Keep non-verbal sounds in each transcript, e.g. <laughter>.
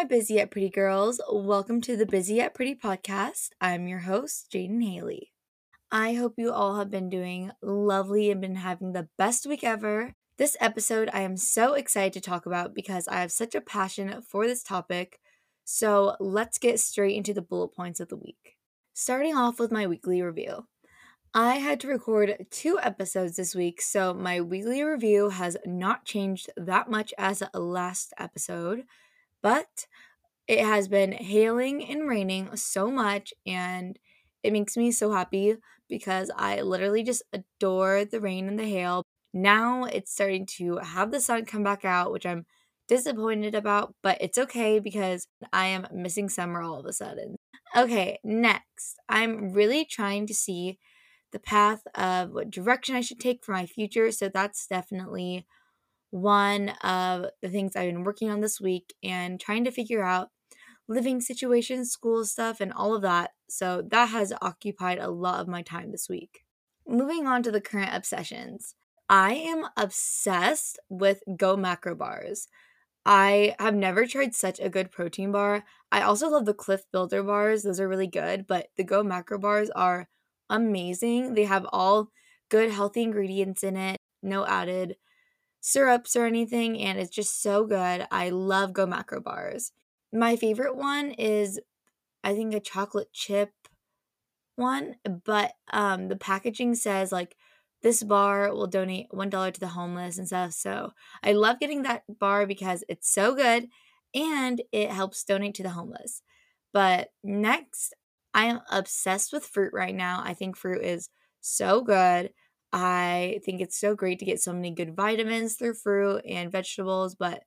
my busy yet pretty girls. Welcome to the Busy Yet Pretty podcast. I'm your host, Jadyn Hailey. I hope you all have been doing lovely and been having the best week ever. This episode I am so excited to talk about because I have such a passion for this topic. So let's get straight into the bullet points of the week. Starting off with my weekly review. I had to record two episodes this week, so my weekly review has not changed that much as last episode, but it has been hailing and raining so much, and it makes me so happy because I literally just adore the rain and the hail. Now it's starting to have the sun come back out, which I'm disappointed about, but it's okay because I am missing summer all of a sudden. Okay, next, I'm really trying to see the path of what direction I should take for my future. So that's definitely one of the things I've been working on this week and trying to figure out living situations, school stuff, and all of that. So that has occupied a lot of my time this week. Moving on to the current obsessions. I am obsessed with GoMacro bars. I have never tried such a good protein bar. I also love the Clif Builder bars, those are really good, but the GoMacro bars are amazing. They have all good, healthy ingredients in it, no added syrups or anything, and it's just so good. I love GoMacro bars. My favorite one is, I think, a chocolate chip one, but um, the packaging says like this bar will donate $1 to the homeless and stuff. So I love getting that bar because it's so good and it helps donate to the homeless. But next, I am obsessed with fruit right now. I think fruit is so good. I think it's so great to get so many good vitamins through fruit and vegetables, but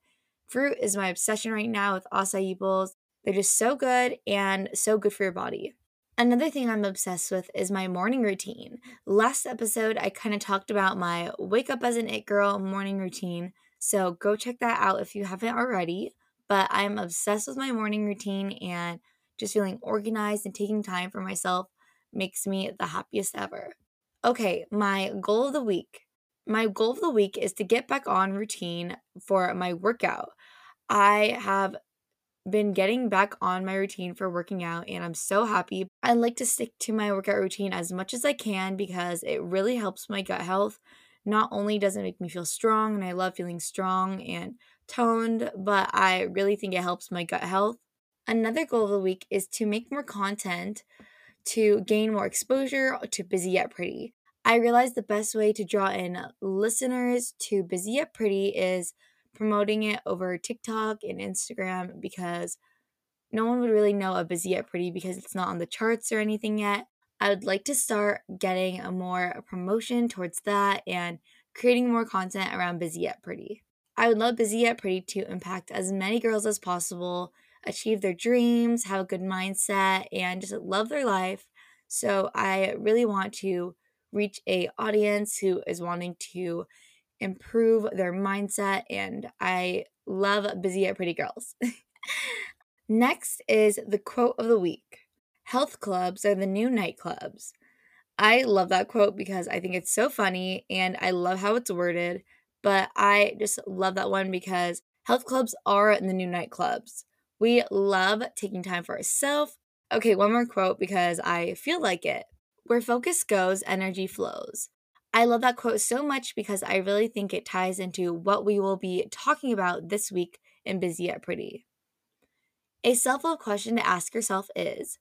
fruit is my obsession right now with acai bowls. They're just so good and so good for your body. Another thing I'm obsessed with is my morning routine. Last episode, I kind of talked about my wake up as an it girl morning routine. So go check that out if you haven't already. But I'm obsessed with my morning routine and just feeling organized and taking time for myself makes me the happiest ever. Okay, my goal of the week. My goal of the week is to get back on routine for my workout. I have been getting back on my routine for working out and I'm so happy. I like to stick to my workout routine as much as I can because it really helps my gut health. Not only does it make me feel strong and I love feeling strong and toned, but I really think it helps my gut health. Another goal of the week is to make more content to gain more exposure to Busy Yet Pretty. I realized the best way to draw in listeners to Busy Yet Pretty is promoting it over TikTok and Instagram because no one would really know a Busy Yet Pretty because it's not on the charts or anything yet. I would like to start getting a more promotion towards that and creating more content around Busy Yet Pretty. I would love Busy Yet Pretty to impact as many girls as possible, achieve their dreams, have a good mindset, and just love their life. So I really want to reach a audience who is wanting to improve their mindset and I love busy yet pretty girls. <laughs> Next is the quote of the week. Health clubs are the new nightclubs. I love that quote because I think it's so funny and I love how it's worded, but I just love that one because health clubs are the new nightclubs. We love taking time for ourselves. Okay, one more quote because I feel like it. Where focus goes, energy flows. I love that quote so much because I really think it ties into what we will be talking about this week in Busy Yet Pretty. A self love question to ask yourself is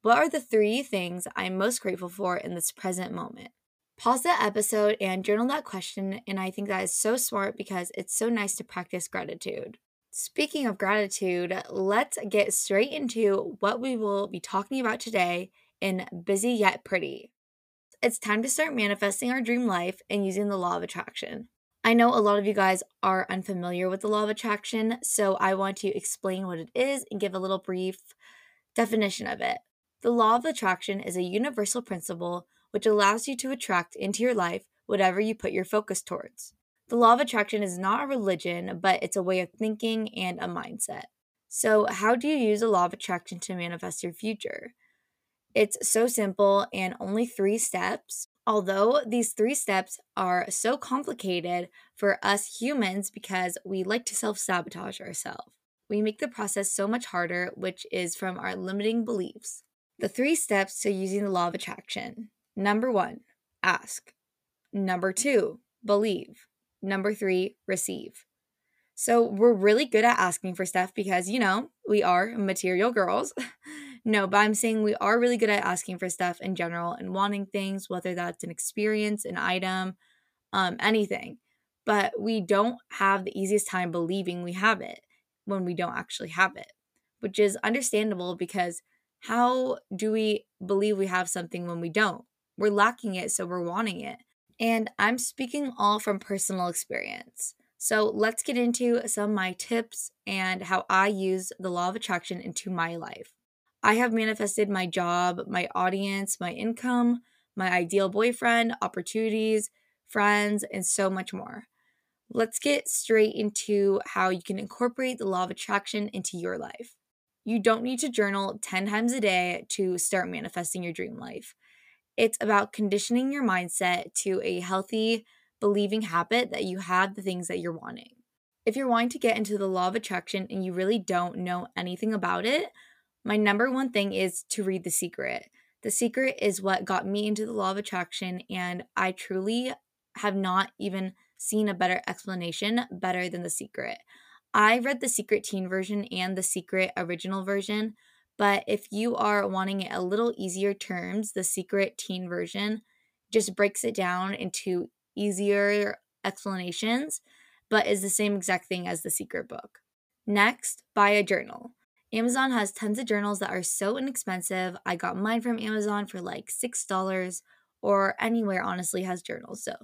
What are the three things I'm most grateful for in this present moment? Pause that episode and journal that question, and I think that is so smart because it's so nice to practice gratitude. Speaking of gratitude, let's get straight into what we will be talking about today in Busy Yet Pretty. It's time to start manifesting our dream life and using the law of attraction. I know a lot of you guys are unfamiliar with the law of attraction, so I want to explain what it is and give a little brief definition of it. The law of attraction is a universal principle which allows you to attract into your life whatever you put your focus towards. The law of attraction is not a religion, but it's a way of thinking and a mindset. So, how do you use the law of attraction to manifest your future? It's so simple and only three steps. Although these three steps are so complicated for us humans because we like to self sabotage ourselves. we make the process so much harder, which is from our limiting beliefs. The three steps to using the law of attraction number one, ask. Number two, believe. Number three, receive. So we're really good at asking for stuff because, you know, we are material girls. <laughs> no, but I'm saying we are really good at asking for stuff in general and wanting things, whether that's an experience, an item, um, anything. But we don't have the easiest time believing we have it when we don't actually have it, which is understandable because how do we believe we have something when we don't? We're lacking it, so we're wanting it. And I'm speaking all from personal experience. So let's get into some of my tips and how I use the law of attraction into my life. I have manifested my job, my audience, my income, my ideal boyfriend, opportunities, friends, and so much more. Let's get straight into how you can incorporate the law of attraction into your life. You don't need to journal 10 times a day to start manifesting your dream life. It's about conditioning your mindset to a healthy, believing habit that you have the things that you're wanting. If you're wanting to get into the law of attraction and you really don't know anything about it, my number one thing is to read The Secret. The Secret is what got me into the law of attraction, and I truly have not even seen a better explanation better than The Secret. I read the Secret Teen version and the Secret original version, but if you are wanting it a little easier terms, the Secret Teen version just breaks it down into easier explanations, but is the same exact thing as the Secret book. Next, buy a journal. Amazon has tons of journals that are so inexpensive. I got mine from Amazon for like $6 or anywhere honestly has journals. So,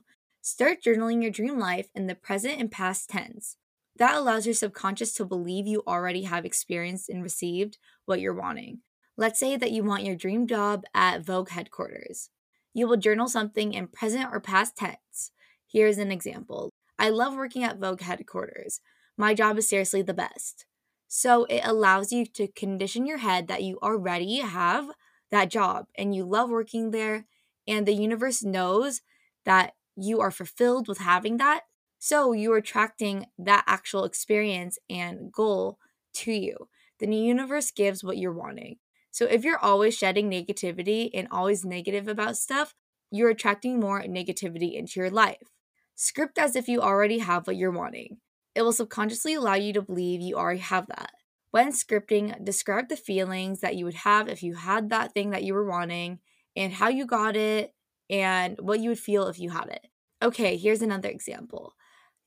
start journaling your dream life in the present and past tense. That allows your subconscious to believe you already have experienced and received what you're wanting. Let's say that you want your dream job at Vogue headquarters. You will journal something in present or past tense. Here's an example I love working at Vogue headquarters. My job is seriously the best. So it allows you to condition your head that you already have that job and you love working there, and the universe knows that you are fulfilled with having that. So you're attracting that actual experience and goal to you. The new universe gives what you're wanting. So if you're always shedding negativity and always negative about stuff, you're attracting more negativity into your life. Script as if you already have what you're wanting. It will subconsciously allow you to believe you already have that. When scripting, describe the feelings that you would have if you had that thing that you were wanting and how you got it and what you would feel if you had it. Okay, here's another example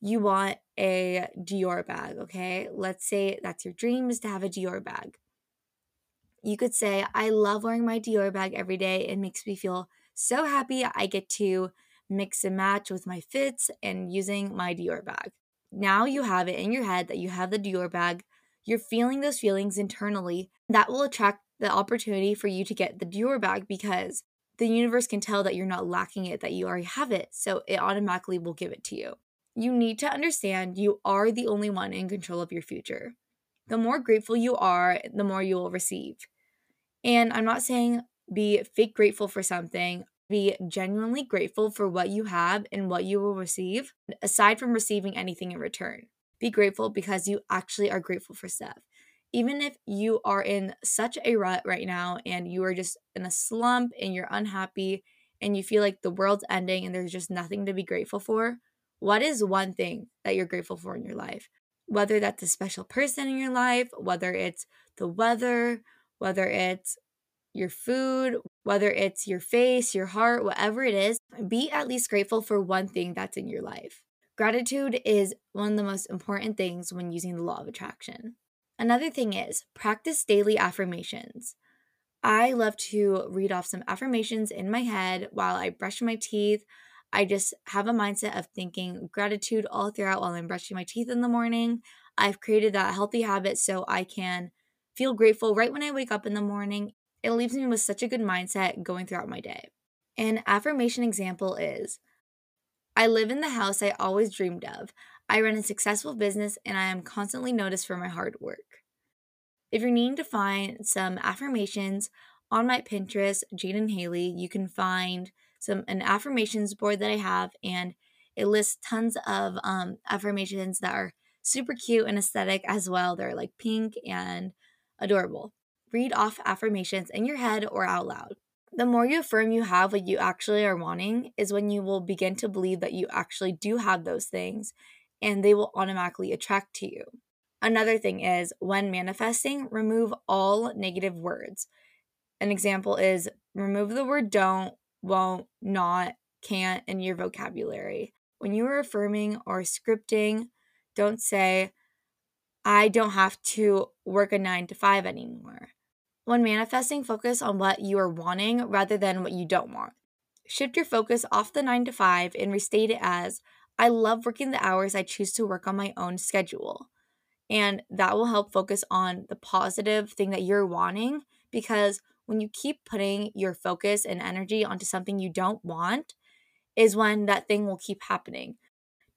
you want a Dior bag, okay? Let's say that's your dream is to have a Dior bag. You could say, I love wearing my Dior bag every day. It makes me feel so happy. I get to mix and match with my fits and using my Dior bag. Now you have it in your head that you have the Dior bag. You're feeling those feelings internally. That will attract the opportunity for you to get the Dior bag because the universe can tell that you're not lacking it, that you already have it. So it automatically will give it to you you need to understand you are the only one in control of your future. The more grateful you are, the more you will receive. And I'm not saying be fake grateful for something, be genuinely grateful for what you have and what you will receive, aside from receiving anything in return. Be grateful because you actually are grateful for stuff. Even if you are in such a rut right now and you are just in a slump and you're unhappy and you feel like the world's ending and there's just nothing to be grateful for, what is one thing that you're grateful for in your life? Whether that's a special person in your life, whether it's the weather, whether it's your food, whether it's your face, your heart, whatever it is, be at least grateful for one thing that's in your life. Gratitude is one of the most important things when using the law of attraction. Another thing is practice daily affirmations. I love to read off some affirmations in my head while I brush my teeth, I just have a mindset of thinking gratitude all throughout while I'm brushing my teeth in the morning. I've created that healthy habit so I can feel grateful right when I wake up in the morning. It leaves me with such a good mindset going throughout my day. An affirmation example is I live in the house I always dreamed of. I run a successful business and I am constantly noticed for my hard work. If you're needing to find some affirmations on my Pinterest, Jadyn Hailey, you can find some an affirmations board that I have, and it lists tons of um, affirmations that are super cute and aesthetic as well. They're like pink and adorable. Read off affirmations in your head or out loud. The more you affirm you have what you actually are wanting, is when you will begin to believe that you actually do have those things and they will automatically attract to you. Another thing is when manifesting, remove all negative words. An example is remove the word don't, won't, not, can't in your vocabulary. When you are affirming or scripting, don't say, I don't have to work a nine to five anymore. When manifesting, focus on what you are wanting rather than what you don't want. Shift your focus off the nine to five and restate it as I love working the hours I choose to work on my own schedule. And that will help focus on the positive thing that you're wanting because when you keep putting your focus and energy onto something you don't want, is when that thing will keep happening.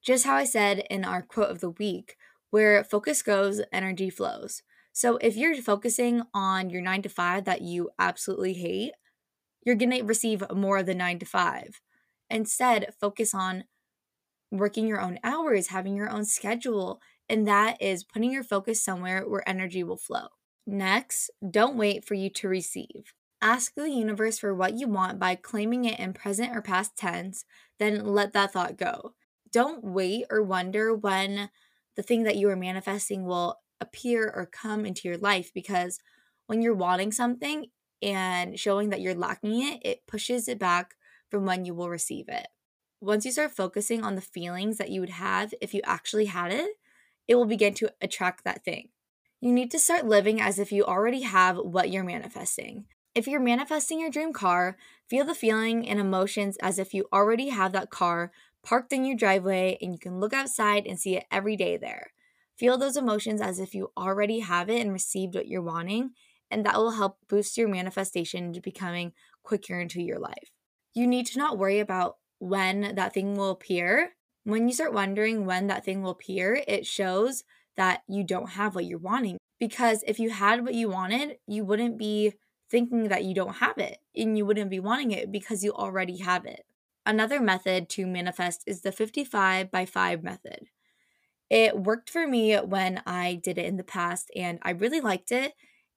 Just how I said in our quote of the week, where focus goes, energy flows. So if you're focusing on your nine to five that you absolutely hate, you're to receive more than nine to five. Instead, focus on working your own hours, having your own schedule, and that is putting your focus somewhere where energy will flow. Next, don't wait for you to receive. Ask the universe for what you want by claiming it in present or past tense, then let that thought go. Don't wait or wonder when the thing that you are manifesting will appear or come into your life because when you're wanting something and showing that you're lacking it, it pushes it back from when you will receive it. Once you start focusing on the feelings that you would have if you actually had it, it will begin to attract that thing. You need to start living as if you already have what you're manifesting. If you're manifesting your dream car, feel the feeling and emotions as if you already have that car parked in your driveway and you can look outside and see it every day there. Feel those emotions as if you already have it and received what you're wanting, and that will help boost your manifestation into becoming quicker into your life. You need to not worry about when that thing will appear. When you start wondering when that thing will appear, it shows that you don't have what you're wanting. Because if you had what you wanted, you wouldn't be thinking that you don't have it and you wouldn't be wanting it because you already have it. Another method to manifest is the 55 by 5 method. It worked for me when I did it in the past and I really liked it.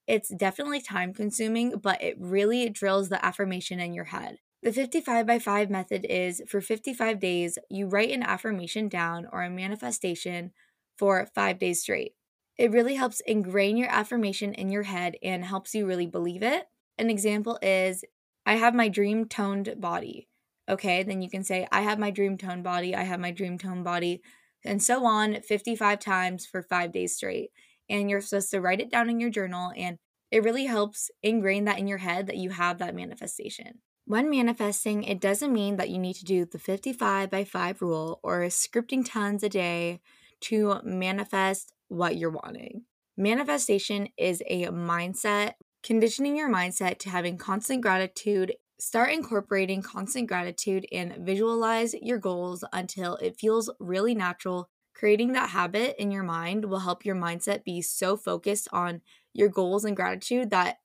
It's definitely time consuming, but it really drills the affirmation in your head. The 55 by 5 method is for 55 days, you write an affirmation down or a manifestation for five days straight. It really helps ingrain your affirmation in your head and helps you really believe it. An example is I have my dream toned body. Okay, then you can say, I have my dream toned body, I have my dream toned body, and so on 55 times for five days straight. And you're supposed to write it down in your journal, and it really helps ingrain that in your head that you have that manifestation. When manifesting, it doesn't mean that you need to do the 55 by 5 rule or scripting tons a day to manifest what you're wanting. Manifestation is a mindset, conditioning your mindset to having constant gratitude. Start incorporating constant gratitude and visualize your goals until it feels really natural. Creating that habit in your mind will help your mindset be so focused on your goals and gratitude that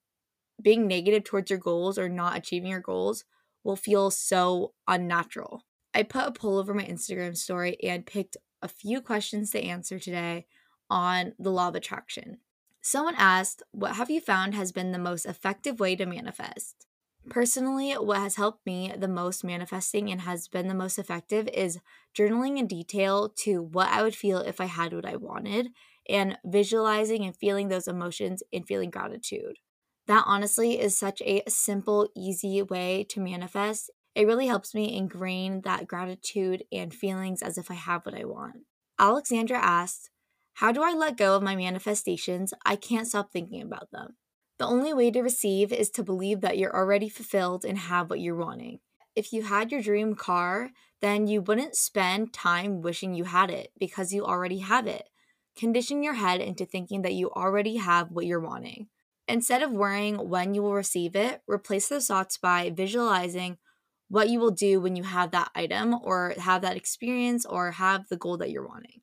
being negative towards your goals or not achieving your goals will feel so unnatural. I put a poll over my Instagram story and picked a few questions to answer today on the law of attraction. Someone asked, What have you found has been the most effective way to manifest? Personally, what has helped me the most manifesting and has been the most effective is journaling in detail to what I would feel if I had what I wanted and visualizing and feeling those emotions and feeling gratitude. That honestly is such a simple, easy way to manifest it really helps me ingrain that gratitude and feelings as if I have what I want. Alexandra asked, How do I let go of my manifestations? I can't stop thinking about them. The only way to receive is to believe that you're already fulfilled and have what you're wanting. If you had your dream car, then you wouldn't spend time wishing you had it because you already have it. Condition your head into thinking that you already have what you're wanting. Instead of worrying when you will receive it, replace those thoughts by visualizing what you will do when you have that item or have that experience or have the goal that you're wanting.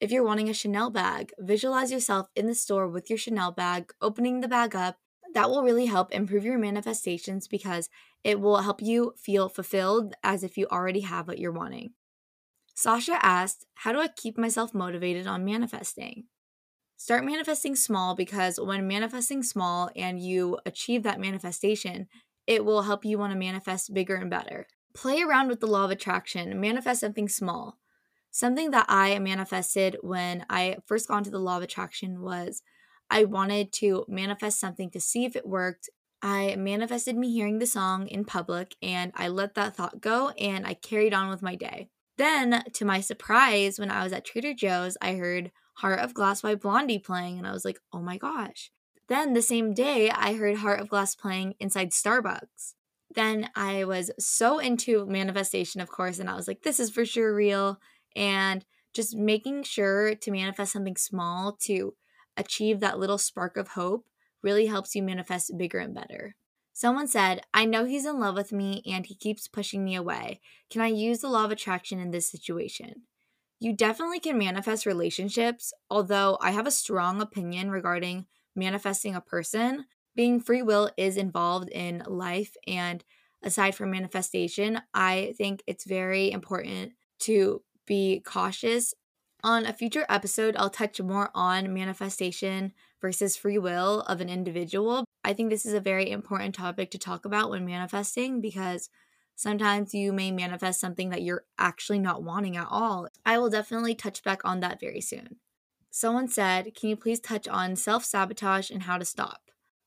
If you're wanting a Chanel bag, visualize yourself in the store with your Chanel bag, opening the bag up. That will really help improve your manifestations because it will help you feel fulfilled as if you already have what you're wanting. Sasha asked, How do I keep myself motivated on manifesting? Start manifesting small because when manifesting small and you achieve that manifestation, it will help you want to manifest bigger and better. Play around with the law of attraction, manifest something small. Something that I manifested when I first got into the law of attraction was I wanted to manifest something to see if it worked. I manifested me hearing the song in public and I let that thought go and I carried on with my day. Then, to my surprise, when I was at Trader Joe's, I heard Heart of Glass by Blondie playing, and I was like, oh my gosh. Then the same day, I heard Heart of Glass playing inside Starbucks. Then I was so into manifestation, of course, and I was like, this is for sure real. And just making sure to manifest something small to achieve that little spark of hope really helps you manifest bigger and better. Someone said, I know he's in love with me and he keeps pushing me away. Can I use the law of attraction in this situation? You definitely can manifest relationships, although I have a strong opinion regarding manifesting a person. Being free will is involved in life, and aside from manifestation, I think it's very important to be cautious. On a future episode, I'll touch more on manifestation versus free will of an individual. I think this is a very important topic to talk about when manifesting because sometimes you may manifest something that you're actually not wanting at all. I will definitely touch back on that very soon. Someone said, Can you please touch on self sabotage and how to stop?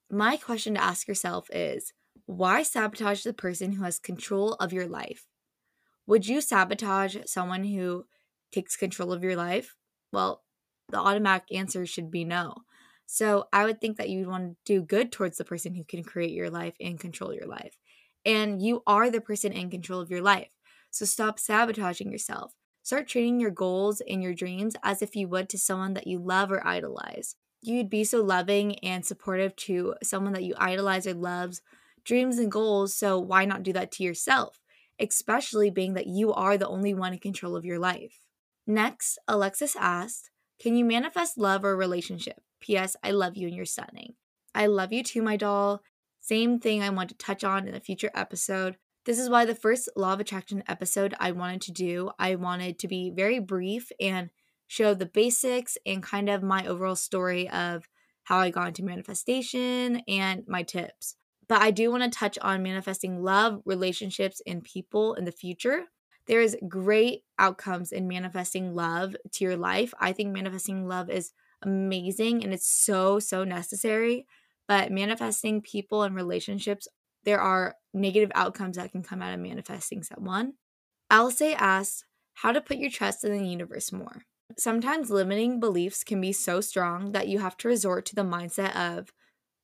My question to ask yourself is why sabotage the person who has control of your life? Would you sabotage someone who takes control of your life? Well, the automatic answer should be no. So I would think that you would want to do good towards the person who can create your life and control your life. And you are the person in control of your life. So stop sabotaging yourself. Start treating your goals and your dreams as if you would to someone that you love or idolize. You'd be so loving and supportive to someone that you idolize or loves dreams and goals, so why not do that to yourself? Especially being that you are the only one in control of your life. Next, Alexis asked, Can you manifest love or relationship? P.S. I love you and you're stunning. I love you too, my doll. Same thing I want to touch on in a future episode. This is why the first Law of Attraction episode I wanted to do, I wanted to be very brief and show the basics and kind of my overall story of how I got into manifestation and my tips. But I do want to touch on manifesting love, relationships, and people in the future. There is great outcomes in manifesting love to your life. I think manifesting love is amazing and it's so, so necessary. But manifesting people and relationships, there are negative outcomes that can come out of manifesting someone. Alice asks, how to put your trust in the universe more. Sometimes limiting beliefs can be so strong that you have to resort to the mindset of,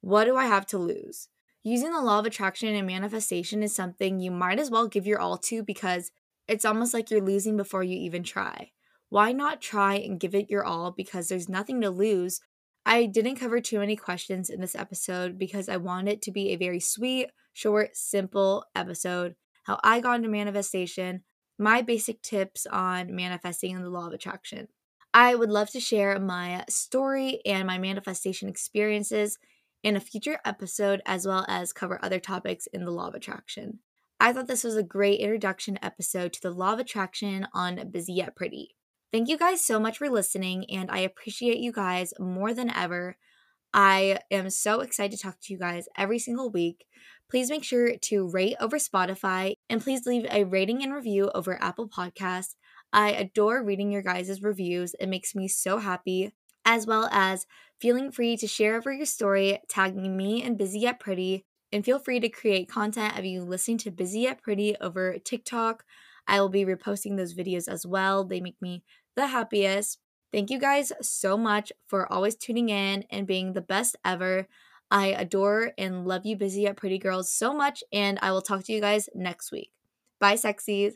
what do I have to lose? Using the law of attraction and manifestation is something you might as well give your all to because it's almost like you're losing before you even try why not try and give it your all because there's nothing to lose? I didn't cover too many questions in this episode because I want it to be a very sweet, short, simple episode. How I got into manifestation, my basic tips on manifesting and the law of attraction. I would love to share my story and my manifestation experiences in a future episode, as well as cover other topics in the law of attraction. I thought this was a great introduction episode to the law of attraction on Busy Yet Pretty. Thank you guys so much for listening, and I appreciate you guys more than ever. I am so excited to talk to you guys every single week. Please make sure to rate over Spotify and please leave a rating and review over Apple Podcasts. I adore reading your guys' reviews, it makes me so happy, as well as feeling free to share over your story, tagging me and Busy Yet Pretty, and feel free to create content of you listening to Busy Yet Pretty over TikTok. I will be reposting those videos as well. They make me the happiest. Thank you guys so much for always tuning in and being the best ever. I adore and love you, Busy Yet Pretty Girls, so much, and I will talk to you guys next week. Bye, sexies.